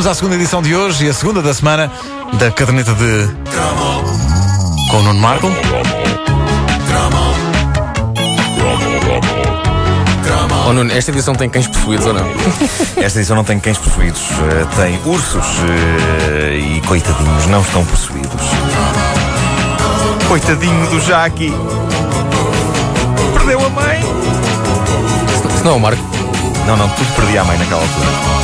Vamos à segunda edição de hoje e a segunda da semana da caderneta de. Com o Nuno Marco. Oh, Nuno, esta edição tem cães possuídos ou não? Esta edição não tem cães possuídos, eh, tem ursos eh, e coitadinhos não estão possuídos. Coitadinho do Jaqui. Perdeu a mãe. Se não o Marco. Não, não, tudo perdi a mãe naquela altura.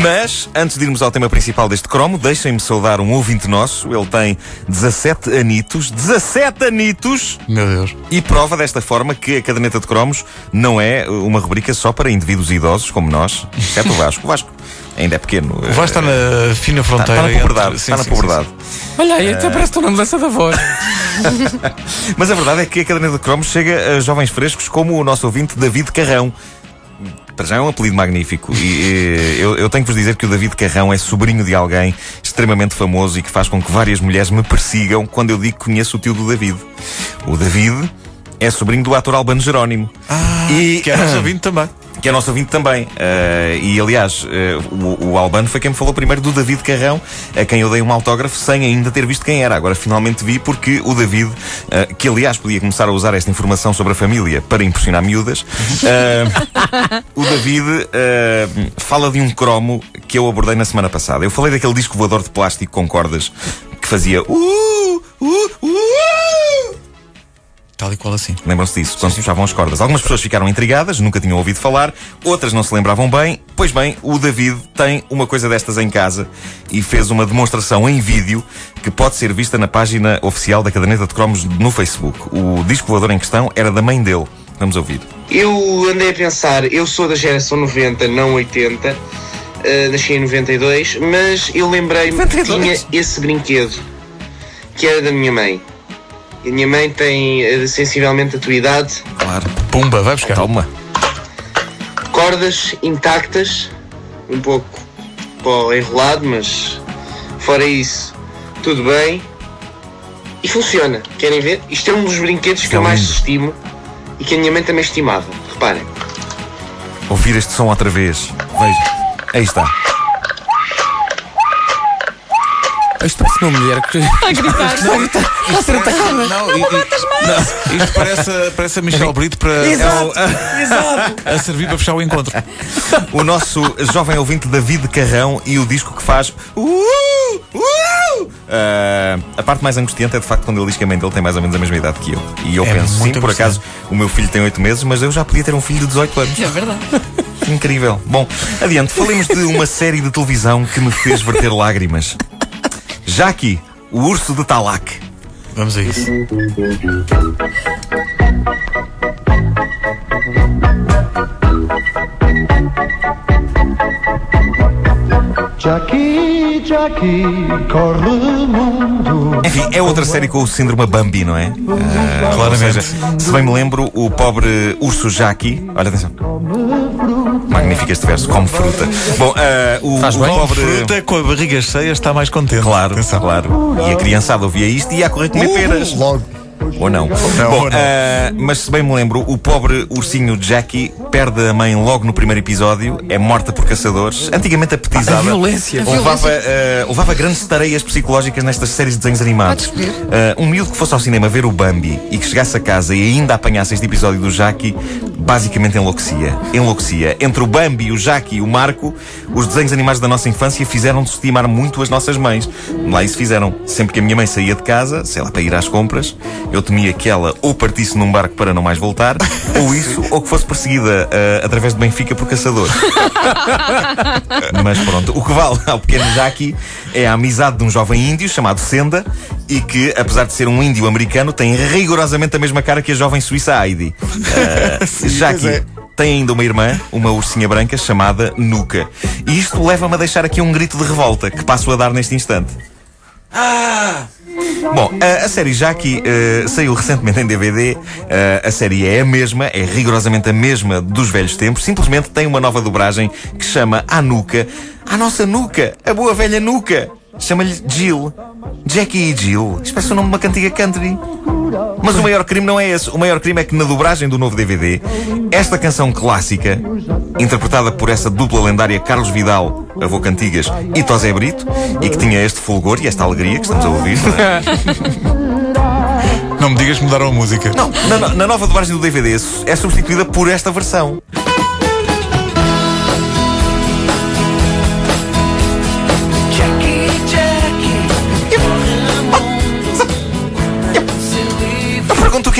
Mas, antes de irmos ao tema principal deste cromo, deixem-me saudar um ouvinte nosso. Ele tem 17 anitos. 17 anitos! Meu Deus. E prova desta forma que a caderneta de cromos não é uma rubrica só para indivíduos idosos como nós, exceto o Vasco. O Vasco ainda é pequeno. O Vasco está na fina Está, fronteira. está na puberdade. está na puberdade. Olha aí, até parece que estou na mudança da voz. Mas a verdade é que a caderneta de cromos chega a jovens frescos como o nosso ouvinte David Carrão. Para já é um apelido magnífico. E eu, eu tenho que vos dizer que o David Carrão é sobrinho de alguém extremamente famoso e que faz com que várias mulheres me persigam quando eu digo que conheço o tio do David. O David é sobrinho do ator Albano Jerónimo. e, Que é nosso ouvinte também. que é nosso ouvinte também. Eh, e aliás, eh, o, o Albano foi quem me falou primeiro do David Carrão, a quem eu dei um autógrafo sem ainda ter visto quem era. Agora finalmente vi porque o David, eh, que aliás podia começar a usar esta informação sobre a família para impressionar miúdas, o David fala de um cromo que eu abordei na semana passada. Eu falei daquele disco voador de plástico com cordas que fazia uh, uh, uh. Qual assim. Lembram-se disso, quando se puxavam as cordas. Algumas pessoas ficaram intrigadas, nunca tinham ouvido falar, outras não se lembravam bem. Pois bem, o David tem uma coisa destas em casa e fez uma demonstração em vídeo que pode ser vista na página oficial da Caderneta de Cromos no Facebook. O disco voador em questão era da mãe dele. Vamos ouvir. Eu andei a pensar, eu sou da geração 90, não 80, eh, nasci em 92, mas eu lembrei-me que 92? tinha esse brinquedo, que era da minha mãe. E a minha mãe tem eh, sensivelmente a tua idade, Claro. Pumba, vai buscar. Toma. cordas intactas, um pouco pó enrolado, mas fora isso, tudo bem. E funciona. Querem ver? Isto é um dos brinquedos que é eu mais lindo. estimo e que a minha mãe também estimava. Reparem. Ouvir este som outra vez. Veja. Aí está. Isto parece uma mulher que. A gritar. Está a ser atacada. Não, e- e- não, isto parece, a- parece a Michelle Brito para, a, a servir para fechar o encontro. O nosso jovem ouvinte David Carrão e o disco que faz. Uh, uh. Ah, a parte mais angustiante é de facto quando ele diz que a mãe dele tem mais ou menos a mesma idade que eu. E eu É penso, sim, por acaso o meu filho tem 8 meses, mas eu já podia ter um filho de 18 anos. É verdade. Incrível. Bom, adiante, falemos de uma série de televisão que me fez verter lágrimas. Aqui, o urso de Talak. Vamos a isso. Jackie, Jackie, corre mundo. Enfim, é outra série com o síndrome Bambi, não é? Ah, Claramente. ou seja, se bem me lembro, o pobre urso Jackie. Olha atenção. Magnífico este verso, come fruta. Bom, ah, o, Faz o bem. pobre. Fruta com a barriga cheia está mais contente. Claro, Atenção. claro. E a criançada ouvia isto e ia a correr comer peras. Logo. Ou não. não, Bom, ou não. ah, mas se bem me lembro, o pobre ursinho Jackie perde a mãe logo no primeiro episódio, é morta por caçadores, antigamente apetizada. A violência. Levava, ah, levava grandes tareias psicológicas nestas séries de desenhos animados. Ah, um miúdo que fosse ao cinema ver o Bambi e que chegasse a casa e ainda apanhasse este episódio do Jackie, basicamente enlouquecia. Enlouquecia. Entre o Bambi, o Jackie e o Marco, os desenhos animados da nossa infância fizeram-nos estimar muito as nossas mães. Lá isso fizeram. Sempre que a minha mãe saía de casa, sei lá, para ir às compras, eu temia que ela ou partisse num barco para não mais voltar, ou isso, ou que fosse perseguida ah, através de Benfica por caçadores. Mas pronto, o que vale ao pequeno Jackie é a amizade de um jovem índio chamado Senda e que, apesar de ser um índio americano, tem rigorosamente a mesma cara que a jovem suíça Heidi. Uh, Jackie. pois é. Tem ainda uma irmã, uma ursinha branca chamada Nuka. E isto leva-me a deixar aqui um grito de revolta que passo a dar neste instante. Bom, a, a série Jackie eh, saiu recentemente em DVD. Eh, a série é a mesma, é rigorosamente a mesma dos velhos tempos. Simplesmente tem uma nova dobragem que chama a Nuca. A nossa Nuca, a boa velha Nuca. Chama-lhe Jill. Jackie e Jill. Parece o nome de uma cantiga country. Mas o maior crime não é esse. O maior crime é que na dobragem do novo DVD, esta canção clássica, interpretada por essa dupla lendária Carlos Vidal, avô Cantigas, e Tosé Brito, e que tinha este fulgor e esta alegria que estamos a ouvir. não é? Não me digas que mudaram a música. Não, na, na nova dobragem do DVD é substituída por esta versão.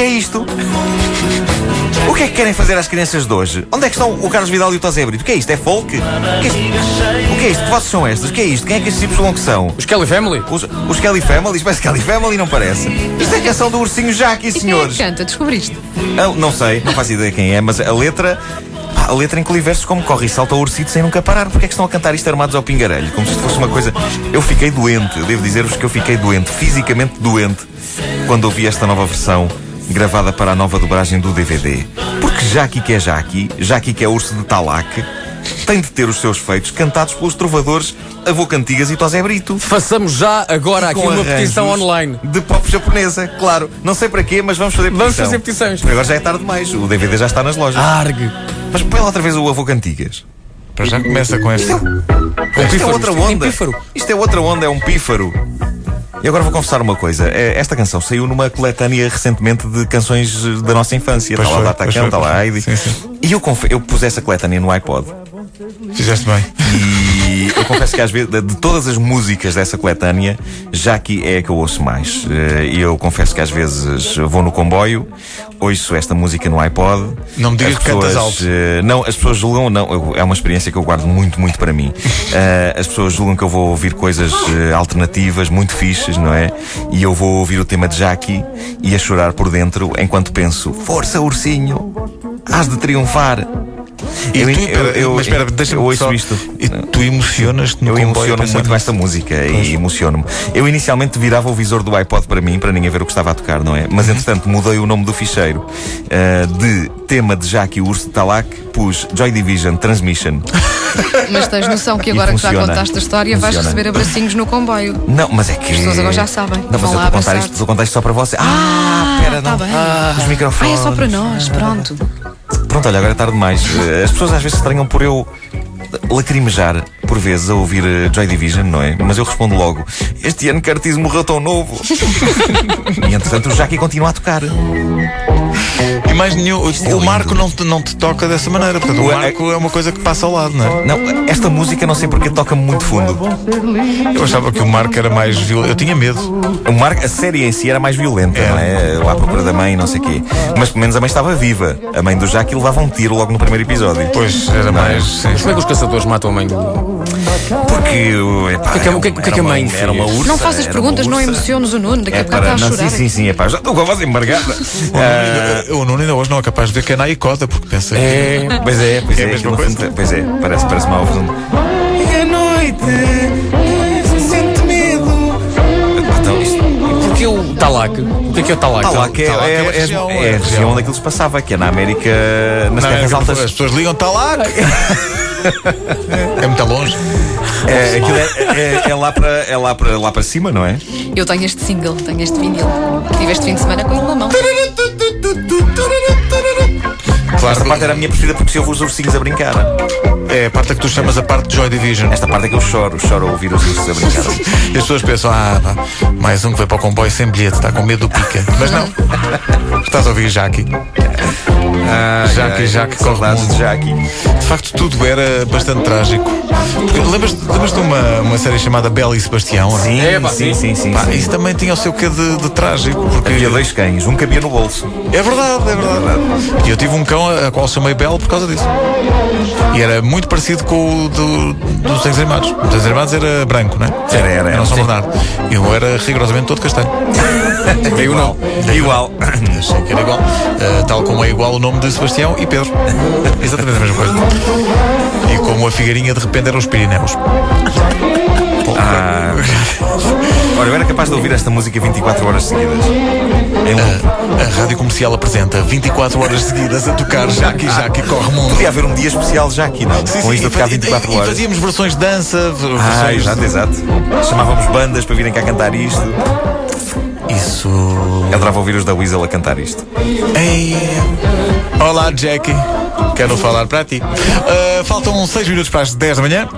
Que é isto? O que é que querem fazer às crianças de hoje? Onde é que estão o Carlos Vidal e o Tosé Brito? O que é isto? É folk? O que é isto? O que é isto? Que vozes são estas? O que é isto? Quem é que estes tipos de que são? Os Kelly Family? Os, os Kelly Family? Parece Kelly Family, não parece? Isto é a canção do Ursinho Jaque, E quem é senhores. que canta? Descobriste? Ah, não sei, não faço ideia quem é, mas a letra. A letra inclui versos como corre e salta o ursito sem nunca parar. Porque é que estão a cantar isto armados ao pingarelho? Como se isto fosse uma coisa. Eu fiquei doente, eu devo dizer-vos que eu fiquei doente, fisicamente doente, quando ouvi esta nova versão gravada para a nova dobragem do DVD. Porque Jaqui que é Jaqui, Jaqui que é urso de Talac, tem de ter os seus feitos cantados pelos trovadores Avô Cantigas e Tosé Brito. Façamos já agora aqui Com uma petição online. De pop japonesa, claro. Não sei para quê, mas vamos fazer petição. Vamos fazer petições. Porque agora já é tarde demais. O DVD já está nas lojas. Argue. Mas põe lá outra vez o Avô Cantigas. Para já começa com esta. Isto é pífaro, outra isto é onda. pífaro. Isto é outra onda, é um pífaro. E agora vou confessar uma coisa. É, Esta canção saiu numa coletânea recentemente de canções eh, da nossa infância. Está lá Datacão, está lá Heidi. foi. Sim, sim. E eu, eu pus essa coletânea no iPod. Fizeste bem. E eu confesso que às vezes, de todas as músicas dessa coletânea, já que é a que eu ouço mais. Eh, E eu confesso que às vezes vou no comboio, ouço esta música no iPod. Não me digas As que cantas pessoas, alto. eh, Não, as pessoas julgam, não, é uma experiência que eu guardo muito, muito para mim. Eh, as pessoas julgam que eu vou ouvir coisas alternativas, muito fixes, não é? E eu vou ouvir o tema de Jackie e a chorar por dentro enquanto penso: Força, ursinho! Has de triunfar! E Eu- tu, eu- eu- mas espera, deixa-me ouço só. isto. E tu emocionas-te no Eu comboio emociono pensando muito com esta música e emociono-me. Eu inicialmente virava o visor do iPod para mim, para ninguém ver o que estava a tocar, não é? Mas Uhum. entretanto mudei o nome do ficheiro ah, de tema de Jackie Urso de Talac, pus Joy Division Transmission. Mas tens noção que agora que já contaste a história vais Funciona. receber abracinhos no comboio. Não, mas é que. As pessoas agora já sabem. Não, mas Vão eu a contar isto, estou a contar isto só para você. Ah, pera, tá não. bem. Os Ah, microfones. é só para nós, pronto. Pronto, olha, agora é tarde demais. Eh, As pessoas às vezes estranham por eu lacrimejar por vezes a ouvir eh, Joy Division, não é? Mas eu respondo logo: Este ano Curtis morreu tão novo. e entretanto o Jackie continua a tocar. E mais nenhum. O Marco não te, não te toca dessa maneira. Portanto, o O- Marco é uma coisa que passa ao lado, não é? Não, esta música não sei porque toca-me muito fundo. Eu achava que o Marco era mais violento. Eu tinha medo. O Mar a série em si era mais violenta, É. não é? Lá à procura da mãe, não sei o quê. Mas pelo menos a mãe estava viva. A mãe do Jackie levava um tiro logo no primeiro episódio. Pois era mais. sim, Como é que os caçadores matam a mãe do. Porque. Epá, O que é que a- o que é que- o que é que a mãe era uma fez? ursa, Não faças perguntas, não emociones o Nuno. Daqui É a para. está a Não, chorar. sim, sim, sim. Epá, já estou com a voz embargada. Ah, O Nuno ainda hoje não é capaz de ver que é na Icoda, porque pensa que. É. Pois é, pois É é. a mesma coisa? fundo- Pois é, parece, parece mal. E à noite, sente medo. Então, isto. Porque o Talac. O que é que é o Talac? Talac é, Talac é, é a é, região, é é a região onde aquilo se passava, que é na América, nas Não, terras é, altas. As pessoas ligam, está lá. é muito longe. É, aquilo é, é- é lá para é lá para lá para cima, não é? Eu tenho este single, tenho este vinil. Tive este fim de semana com ele na mão. Claro, Esta parte era a minha preferida porque se ouve os ursinhos a brincar. é a parte que tu chamas a parte de Joy Division. Esta parte é que eu choro, choro a ouvir os ursos a brincar. E as pessoas pensam, ah, pá, mais um que vai para o comboio sem bilhete, está com medo do pica. Mas não. Estás a ouvir Jackie. Jackie, Jackie corre o saudades de Jackie. De facto, tudo era bastante trágico. Lembras- Lembras-te de uma, uma série chamada Bela e Sebastião? Sim, É, pá, sim, sim, sim. Pá, sim. isso também tinha o seu quê de, de trágico. Porque Havia dois cães, um cabia no bolso. É verdade, é verdade. E eu tive um cão a, a qual chamei Belo por causa disso. E era muito parecido com o do, dos desenhos animados. Os desenhos animados era branco, não é? Era, era, era. Era o São. Bernardo. E o meu era rigorosamente todo castanho. Eu não. Igual. Achei que era igual. Uh, tal como é igual o nome de Sebastião e Pedro. Exatamente a mesma coisa. E como a Figueirinha de repente eram os Pirineus. Ah. Olha, eu era capaz de ouvir esta música 24 horas seguidas. Em loop. A rádio comercial apresenta 24 horas seguidas a tocar Jaque e Jaque corre mundo. Podia haver um dia especial já aqui, não? Sim, Com sim, isto a e ficar fazia- 24 e- E horas. fazíamos versões de dança, Ah, versões exato, exato. Chamávamos bandas para virem cá cantar isto. Isso. Adorava ouvir os da Weasel a cantar isto. Ei. Olá, Jackie. Quero falar para ti. Ah, faltam 6 minutos para as 10 da manhã.